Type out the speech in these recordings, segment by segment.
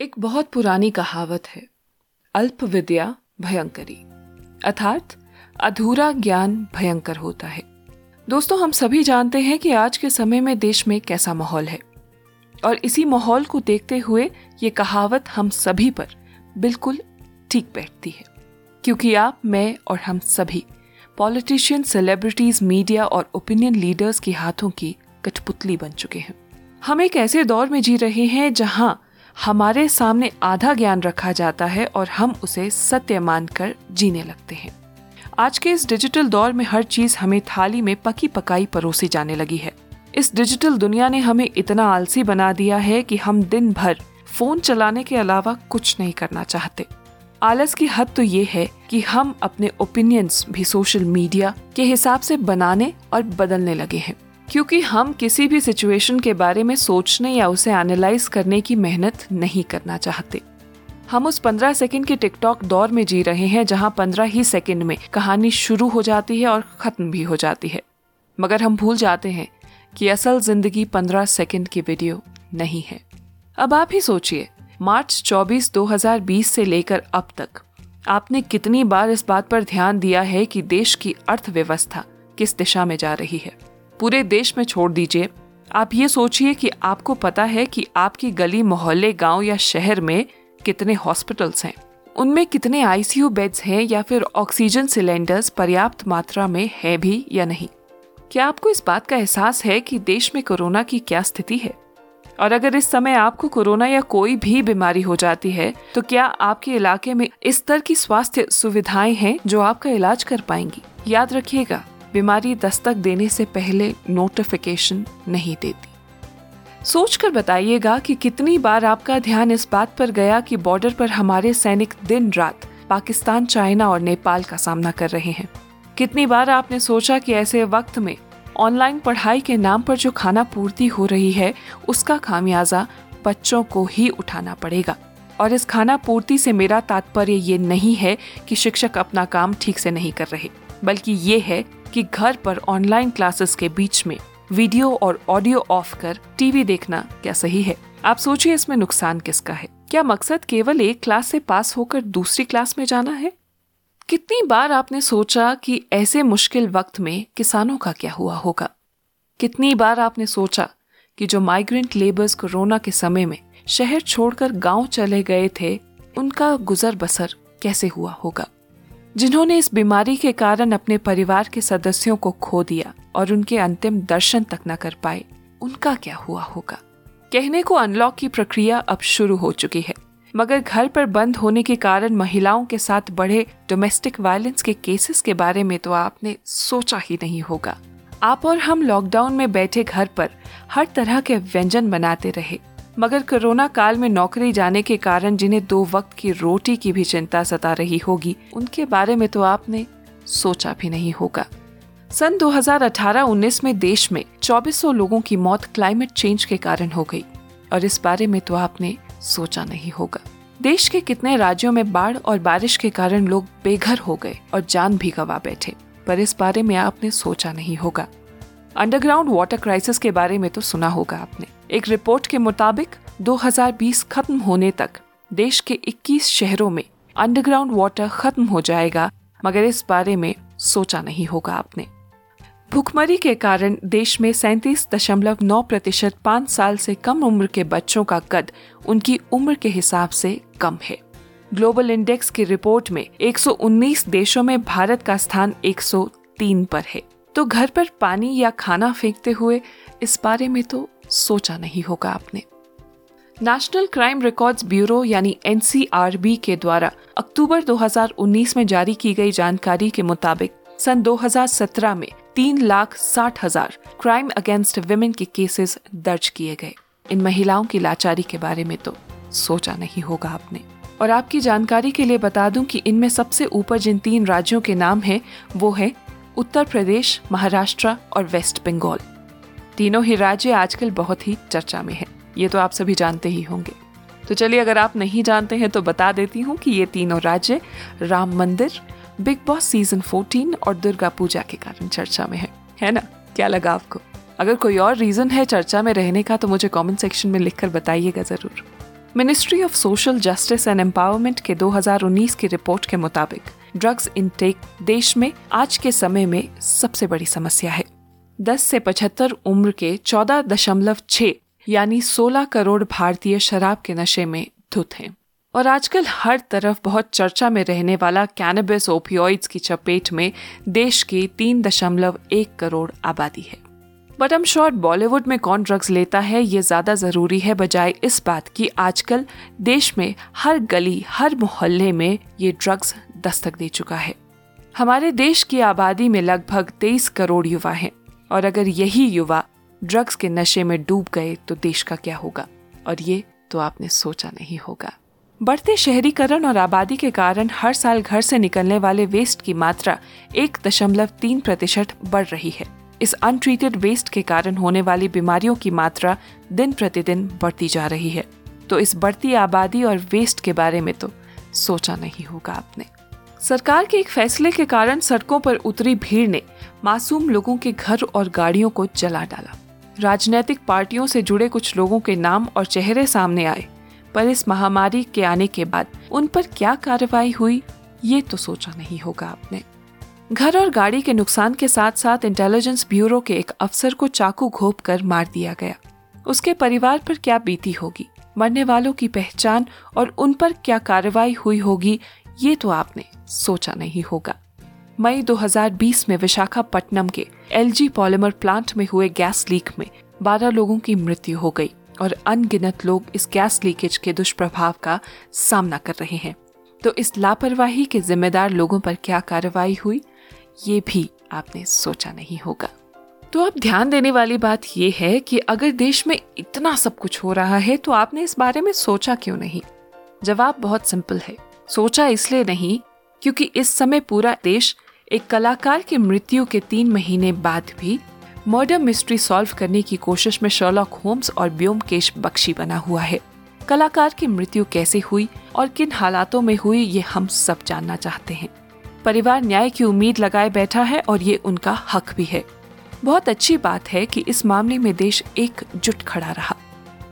एक बहुत पुरानी कहावत है अल्प विद्या भयंकरी। अर्थात, अधूरा ज्ञान भयंकर होता है। दोस्तों, हम सभी जानते हैं कि आज के समय में देश में कैसा माहौल है। और इसी माहौल को देखते हुए ये कहावत हम सभी पर बिल्कुल ठीक बैठती है। क्योंकि आप, मैं और हम सभी, पॉलिटिशियन, सेलिब्रिटीज, मीडिया और ओपिनियन लीडर्स के हाथों की कठपुतली बन चुके हैं। हम एक ऐसे दौर में जी रहे हैं जहाँ हमारे सामने आधा ज्ञान रखा जाता है और हम उसे सत्य मानकर जीने लगते हैं। आज के इस डिजिटल दौर में हर चीज़ हमें थाली में पकी पकाई परोसी जाने लगी है। इस डिजिटल दुनिया ने हमें इतना आलसी बना दिया है कि हम दिन भर फ़ोन चलाने के अलावा कुछ नहीं करना चाहते। आलस की हद तो ये है कि हम अपने ओपिनियंस भी सोशल मीडिया के हिसाब से बनाने और बदलने लगे हैं। क्योंकि हम किसी भी सिचुएशन के बारे में सोचने या उसे एनालाइज करने की मेहनत नहीं करना चाहते। हम उस 15 सेकंड के टिकटॉक दौर में जी रहे हैं, जहाँ 15 ही सेकंड में कहानी शुरू हो जाती है और खत्म भी हो जाती है। मगर हम भूल जाते हैं कि असल ज़िंदगी 15 सेकंड की वीडियो नहीं है। अब आप ही सोचिए, मार्च 24 2020 से लेकर अब तक आपने कितनी बार इस बात पर ध्यान दिया है कि देश की अर्थव्यवस्था किस दिशा में जा रही है? पूरे देश में छोड़ दीजिए। आप ये सोचिए कि आपको पता है कि आपकी गली मोहल्ले, गाँव या शहर में कितने हॉस्पिटल्स हैं। उनमें कितने आईसीयू बेड्स हैं या फिर ऑक्सीजन सिलेंडर्स पर्याप्त मात्रा में है भी या नहीं? क्या आपको इस बात का एहसास है कि देश में कोरोना की क्या स्थिति है? और अगर इस समय आपको कोरोना या कोई भी बीमारी हो जाती है तो क्या आपके इलाके में इस तरह की स्वास्थ्य सुविधाएँ हैं जो आपका इलाज कर पाएँगी? याद रखिएगा बीमारी दस्तक देने से पहले नोटिफिकेशन नहीं देती। सोचकर बताइएगा कि कितनी बार आपका ध्यान इस बात पर गया कि बॉर्डर पर हमारे सैनिक दिन रात पाकिस्तान, चाइना और नेपाल का सामना कर रहे हैं। कितनी बार आपने सोचा कि ऐसे वक्त में ऑनलाइन पढ़ाई के नाम पर जो खाना पूर्ति हो रही है, उसका खामियाजा बच्चों को ही उठाना पड़ेगा। और इस खाना पूर्ति से मेरा तात्पर्य ये नहीं है कि शिक्षक अपना काम ठीक से नहीं कर रहे, बल्कि ये है कि घर पर ऑनलाइन क्लासेस के बीच में वीडियो और ऑडियो ऑफ़ कर टीवी देखना क्या सही है? आप सोचिए इसमें नुकसान किसका है। क्या मकसद केवल एक क्लास से पास होकर दूसरी क्लास में जाना है? कितनी बार आपने सोचा कि ऐसे मुश्किल वक्त में किसानों का क्या हुआ होगा? कितनी बार आपने सोचा कि जो माइग्रेंट लेबर्स कोरोना के समय में शहर छोड़कर गाँव चले गए थे, उनका गुजर बसर कैसे हुआ होगा? जिन्होंने इस बीमारी के कारण अपने परिवार के सदस्यों को खो दिया और उनके अंतिम दर्शन तक न कर पाए, उनका क्या हुआ होगा? कहने को अनलॉक की प्रक्रिया अब शुरू हो चुकी है। मगर घर पर बंद होने के कारण महिलाओं के साथ बढ़े डोमेस्टिक वायलेंस के केसेस के बारे में तो आपने सोचा ही नहीं होगा। आप और हम लॉकडाउन में बैठे घर पर हर तरह के व्यंजन बनाते रहे। मगर कोरोना काल में नौकरी जाने के कारण जिन्हें दो वक्त की रोटी की भी चिंता सता रही होगी, उनके बारे में तो आपने सोचा भी नहीं होगा। सन 2018-19 में देश में 2400 लोगों की मौत क्लाइमेट चेंज के कारण हो गई और इस बारे में तो आपने सोचा नहीं होगा। देश के कितने राज्यों में बाढ़ और बारिश के कारण लोग बेघर हो गए और जान भी गवा बैठे, पर इस बारे में आपने सोचा नहीं होगा। अंडरग्राउंड वाटर क्राइसिस के बारे में तो सुना होगा आपने। एक रिपोर्ट के मुताबिक 2020 खत्म होने तक देश के 21 शहरों में अंडरग्राउंड वाटर खत्म हो जाएगा, मगर इस बारे में सोचा नहीं होगा आपने। भुखमरी के कारण देश में सैतीस दशमलव नौ प्रतिशत पाँच साल से कम उम्र के बच्चों का कद उनकी उम्र के हिसाब से कम है। ग्लोबल इंडेक्स की रिपोर्ट में 119 देशों में भारत का स्थान 103 पर है। तो घर पर पानी या खाना फेंकते हुए इस बारे में तो सोचा नहीं होगा आपने। नेशनल क्राइम रिकॉर्ड्स ब्यूरो यानी एनसीआरबी के द्वारा अक्टूबर 2019 में जारी की गई जानकारी के मुताबिक सन 2017 में तीन लाख साठ हज़ार क्राइम अगेंस्ट विमेन के केसेस दर्ज किए गए। इन महिलाओं की लाचारी के बारे में तो सोचा नहीं होगा आपने। और आपकी जानकारी के लिए बता दूँ कि इनमें सबसे ऊपर जिन तीन राज्यों के नाम हैं, वो है उत्तर प्रदेश, महाराष्ट्र और वेस्ट बंगाल। तीनों ही राज्य आजकल बहुत ही चर्चा में है। ये तो आप सभी जानते ही होंगे। तो चलिए, अगर आप नहीं जानते हैं तो बता देती हूँ कि ये तीनों राज्य राम मंदिर, बिग बॉस सीज़न 14 और दुर्गा पूजा के कारण चर्चा में है। है ना? क्या लगा आपको? अगर कोई और रीजन है चर्चा में रहने का तो मुझे कमेंट सेक्शन में लिखकर बताइएगा ज़रूर। Ministry of social justice and empowerment के 2019 की रिपोर्ट के मुताबिक ड्रग्स इनटेक देश में आज के समय में सबसे बड़ी समस्या है। 10 से 75 उम्र के 14.6 यानी 16 करोड़ भारतीय शराब के नशे में धुत हैं। और आजकल हर तरफ़ बहुत चर्चा में रहने वाला कैनबिस ओपियोइड्स की चपेट में देश की तीन दशमलव एक करोड़ आबादी है। बट एम श्योर बॉलीवुड में कौन ड्रग्स लेता है, ये ज़्यादा ज़रूरी है बजाय इस बात की आजकल देश में हर गली, हर मोहल्ले में ये ड्रग्स दस्तक दे चुका है। हमारे देश की आबादी में लगभग तेईस करोड़ युवा हैं, और अगर यही युवा ड्रग्स के नशे में डूब गए तो देश का क्या होगा? और ये तो आपने सोचा नहीं होगा। बढ़ते शहरीकरण और आबादी के कारण हर साल घर से निकलने वाले वेस्ट की मात्रा एक दशमलव तीन प्रतिशत बढ़ रही है। इस अनट्रीटेड वेस्ट के कारण होने वाली बीमारियों की मात्रा दिन प्रतिदिन बढ़ती जा रही है। तो इस बढ़ती आबादी और वेस्ट के बारे में तो सोचा नहीं होगा आपने। सरकार के एक फैसले के कारण सड़कों पर उतरी भीड़ ने मासूम लोगों के घर और गाड़ियों को जला डाला। राजनीतिक पार्टियों से जुड़े कुछ लोगों के नाम और चेहरे सामने आए, पर इस महामारी के आने के बाद उन पर क्या कार्रवाई हुई, ये तो सोचा नहीं होगा आपने। घर और गाड़ी के नुकसान के साथ साथ इंटेलिजेंस ब्यूरो के एक अफसर को चाकू घोप कर मार दिया गया। उसके परिवार पर क्या बीती होगी? मरने वालों की पहचान और उन पर क्या कार्रवाई हुई होगी, ये तो आपने सोचा नहीं होगा। मई 2020 में विशाखापट्टनम के एलजी पॉलीमर प्लांट में हुए गैस लीक में 12 लोगों की मृत्यु हो गई और अनगिनत लोग इस गैस लीकेज के दुष्प्रभाव का सामना कर रहे हैं। तो इस लापरवाही के जिम्मेदार लोगों पर क्या कार्रवाई हुई? ये भी आपने सोचा नहीं होगा। तो अब ध्यान देने वाली बात यह है कि अगर देश में इतना सब कुछ हो रहा है तो आपने इस बारे में सोचा क्यों नहीं? जवाब बहुत सिंपल है। सोचा इसलिए नहीं, क्योंकि इस समय पूरा देश एक कलाकार की मृत्यु के तीन महीने बाद भी मर्डर मिस्ट्री सॉल्व करने की कोशिश में शर्लॉक होम्स और ब्योमकेश बख्शी बना हुआ है। कलाकार की मृत्यु कैसे हुई और किन हालातों में हुई, ये हम सब जानना चाहते हैं। परिवार न्याय की उम्मीद लगाए बैठा है और ये उनका हक भी है। बहुत अच्छी बात है कि इस मामले में देश एकजुट खड़ा रहा।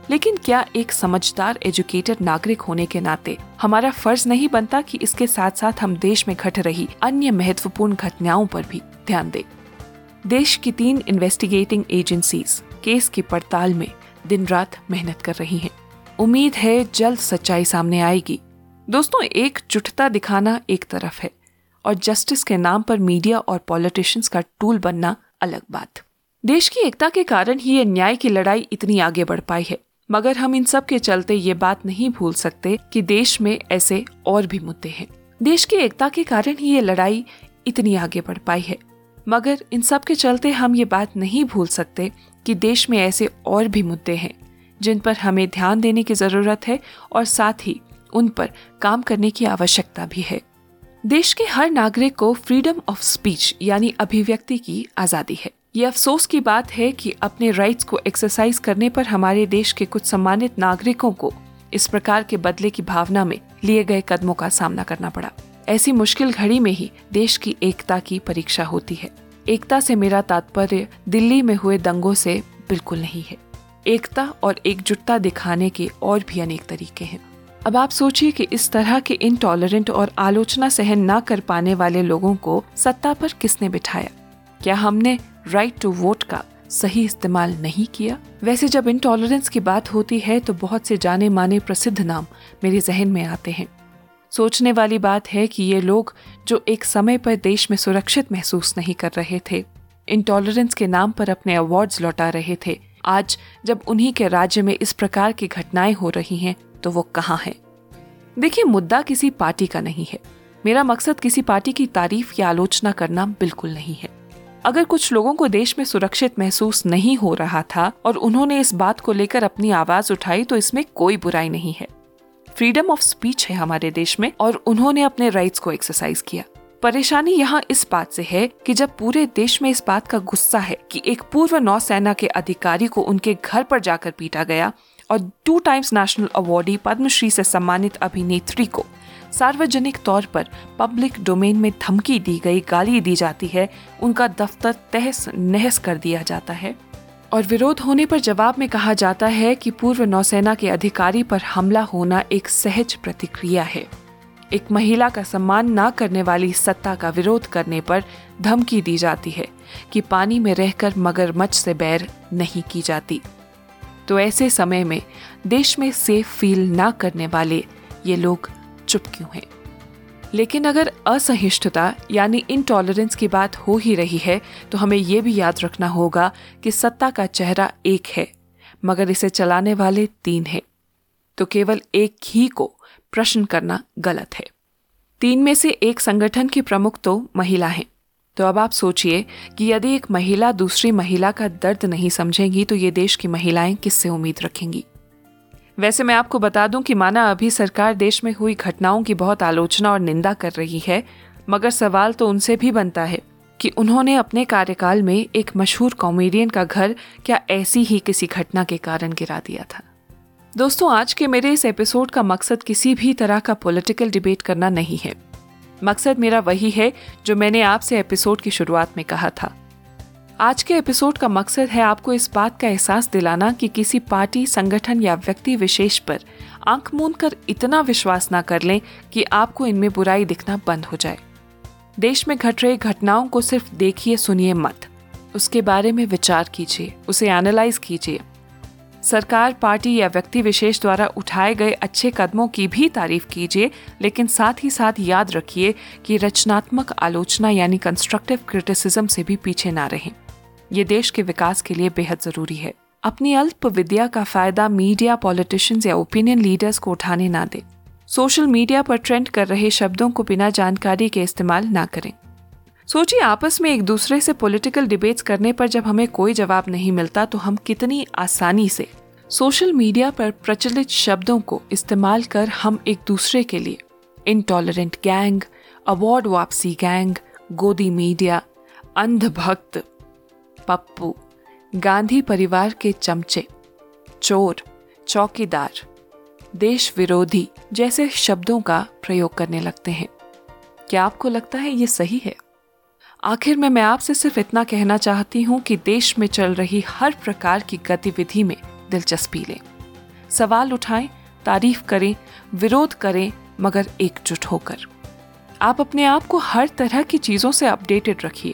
लेकिन क्या एक समझदार, एजुकेटेड नागरिक होने के नाते हमारा फ़र्ज़ नहीं बनता कि इसके साथ साथ हम देश में घट रही अन्य महत्वपूर्ण घटनाओं पर भी ध्यान दें। देश की तीन इन्वेस्टिगेटिंग एजेंसीज केस की पड़ताल में दिन रात मेहनत कर रही हैं। उम्मीद है जल्द सच्चाई सामने आएगी। दोस्तों एक जुटता दिखाना एक तरफ़ है। और जस्टिस के नाम पर मीडिया और पॉलिटिशियंस का टूल बनना अलग बात। देश की एकता के कारण ही ये न्याय की लड़ाई इतनी आगे बढ़ पाई है। मगर हम इन सब के चलते ये बात नहीं भूल सकते कि देश में ऐसे और भी मुद्दे हैं। देश की एकता के कारण ही ये लड़ाई इतनी आगे बढ़ पाई है। मगर इन सब के चलते हम ये बात नहीं भूल सकते कि देश में ऐसे और भी मुद्दे हैं, जिन पर हमें ध्यान देने की ज़रूरत है और साथ ही उन पर काम करने की आवश्यकता भी है। देश के हर नागरिक को फ्रीडम ऑफ़ स्पीच यानी अभिव्यक्ति की आज़ादी है। ये अफसोस की बात है कि अपने राइट्स को एक्सरसाइज करने पर हमारे देश के कुछ सम्मानित नागरिकों को इस प्रकार के बदले की भावना में लिए गए कदमों का सामना करना पड़ा। ऐसी मुश्किल घड़ी में ही देश की एकता की परीक्षा होती है। एकता से मेरा तात्पर्य दिल्ली में हुए दंगों से बिल्कुल नहीं है। एकता और एकजुटता दिखाने के और भी अनेक तरीके हैं। अब आप सोचिए कि इस तरह के इनटॉलरेंट और आलोचना सहन न कर पाने वाले लोगों को सत्ता पर किसने बिठाया? क्या हमने राइट टू वोट का सही इस्तेमाल नहीं किया? वैसे जब इनटॉलरेंस की बात होती है तो बहुत से जाने माने प्रसिद्ध नाम मेरे जहन में आते हैं। सोचने वाली बात है कि ये लोग जो एक समय पर देश में सुरक्षित महसूस नहीं कर रहे थे इंटॉलरेंस के नाम पर अपने अवार्ड्स लौटा रहे थे आज जब उन्हीं के राज्य में इस प्रकार की घटनाएँ हो रही हैं तो वो कहाँ है? देखिए, मुद्दा किसी पार्टी का नहीं है। मेरा मकसद किसी पार्टी की तारीफ़ या आलोचना करना बिल्कुल नहीं है। अगर कुछ लोगों को देश में सुरक्षित महसूस नहीं हो रहा था और उन्होंने इस बात को लेकर अपनी आवाज़ उठाई तो इसमें कोई बुराई नहीं है। फ्रीडम ऑफ़ स्पीच है हमारे देश में और उन्होंने अपने राइट्स को एक्सरसाइज किया। परेशानी यहाँ इस बात से है कि जब पूरे देश में इस बात का गुस्सा है कि एक पूर्व नौसेना के अधिकारी को उनके घर पर जाकर पीटा गया और two times national awardee Padmashri से सम्मानित अभिनेत्री को सार्वजनिक तौर पर पब्लिक डोमेन में धमकी दी गई, गाली दी जाती है, उनका दफ्तर तहस नहस कर दिया जाता है। और विरोध होने पर जवाब में कहा जाता है कि पूर्व नौसेना के अधिकारी पर हमला होना एक सहज प्रतिक्रिया है। एक महिला का सम्मान ना करने वाली सत्ता का विरोध करने पर धमकी दी जाती है कि पानी में रहकर मगरमच्छ से बैर नहीं की जाती। तो ऐसे समय में देश में सेफ़ फील ना करने वाले ये लोग चुप क्यों हैं? लेकिन अगर असहिष्णुता यानी इनटॉलरेंस की बात हो ही रही है तो हमें यह भी याद रखना होगा कि सत्ता का चेहरा एक है, मगर इसे चलाने वाले तीन हैं। तो केवल एक ही को प्रश्न करना गलत है। तीन में से एक संगठन की प्रमुख तो महिला है। तो अब आप सोचिए कि यदि एक महिला दूसरी महिला का दर्द नहीं समझेंगी तो ये देश की महिलाएँ किससे उम्मीद रखेंगी? वैसे मैं आपको बता दूँ कि माना अभी सरकार देश में हुई घटनाओं की बहुत आलोचना और निंदा कर रही है, मगर सवाल तो उनसे भी बनता है कि उन्होंने अपने कार्यकाल में एक मशहूर कॉमेडियन का घर क्या ऐसी ही किसी घटना के कारण गिरा दिया था। दोस्तों, आज के मेरे इस एपिसोड का मकसद किसी भी तरह का पॉलिटिकल डिबेट करना नहीं है। मकसद मेरा वही है जो मैंने आपसे एपिसोड की शुरुआत में कहा था। आज के एपिसोड का मकसद है आपको इस बात का एहसास दिलाना कि किसी पार्टी, संगठन या व्यक्ति विशेष पर आँख मूंद कर इतना विश्वास ना कर लें कि आपको इनमें बुराई दिखना बंद हो जाए। देश में घट रही घटनाओं को सिर्फ़ देखिए, सुनिए मत। उसके बारे में विचार कीजिए, उसे एनालाइज कीजिए। सरकार पार्टी या व्यक्ति विशेष द्वारा उठाए गए अच्छे कदमों की भी तारीफ़ कीजिए, लेकिन साथ ही साथ याद रखिए कि रचनात्मक आलोचना यानी कंस्ट्रक्टिव क्रिटिसिज्म से भी पीछे ना रहें। ये देश के विकास के लिए बेहद ज़रूरी है। अपनी अल्प विद्या का फ़ायदा मीडिया पॉलिटिशियंस या ओपिनियन लीडर्स को उठाने ना दें। सोशल मीडिया पर ट्रेंड कर रहे शब्दों को बिना जानकारी के इस्तेमाल ना करें। सोचिए, आपस में एक दूसरे से पॉलिटिकल डिबेट्स करने पर जब हमें कोई जवाब नहीं मिलता तो हम कितनी आसानी से सोशल मीडिया पर प्रचलित शब्दों को इस्तेमाल कर हम एक दूसरे के लिए इनटॉलरेंट गैंग अवार्ड वापसी गैंग गोदी मीडिया अंधभक्त, पप्पू, गांधी परिवार के चमचे, चोर, चौकीदार, देश विरोधी जैसे शब्दों का प्रयोग करने लगते हैं। क्या आपको लगता है ये सही है? आखिर में मैं आपसे सिर्फ़ इतना कहना चाहती हूँ कि देश में चल रही हर प्रकार की गतिविधि में दिलचस्पी लें। सवाल उठाएँ, तारीफ़ करें, विरोध करें, मगर एकजुट होकर। आप अपने आप को हर तरह की चीज़ों से अपडेटेड रखिए,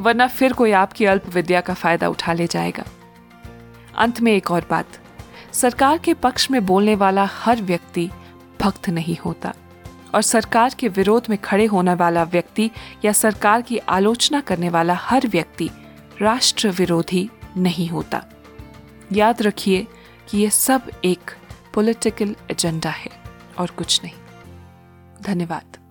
वरना फिर कोई आपकी अल्प विद्या का फ़ायदा उठा ले जाएगा। अंत में एक और बात। सरकार के पक्ष में बोलने वाला हर व्यक्ति भक्त नहीं होता। और सरकार के विरोध में खड़े होने वाला व्यक्ति या सरकार की आलोचना करने वाला हर व्यक्ति राष्ट्र विरोधी नहीं होता। याद रखिए कि यह सब एक पॉलिटिकल एजेंडा है और कुछ नहीं। धन्यवाद।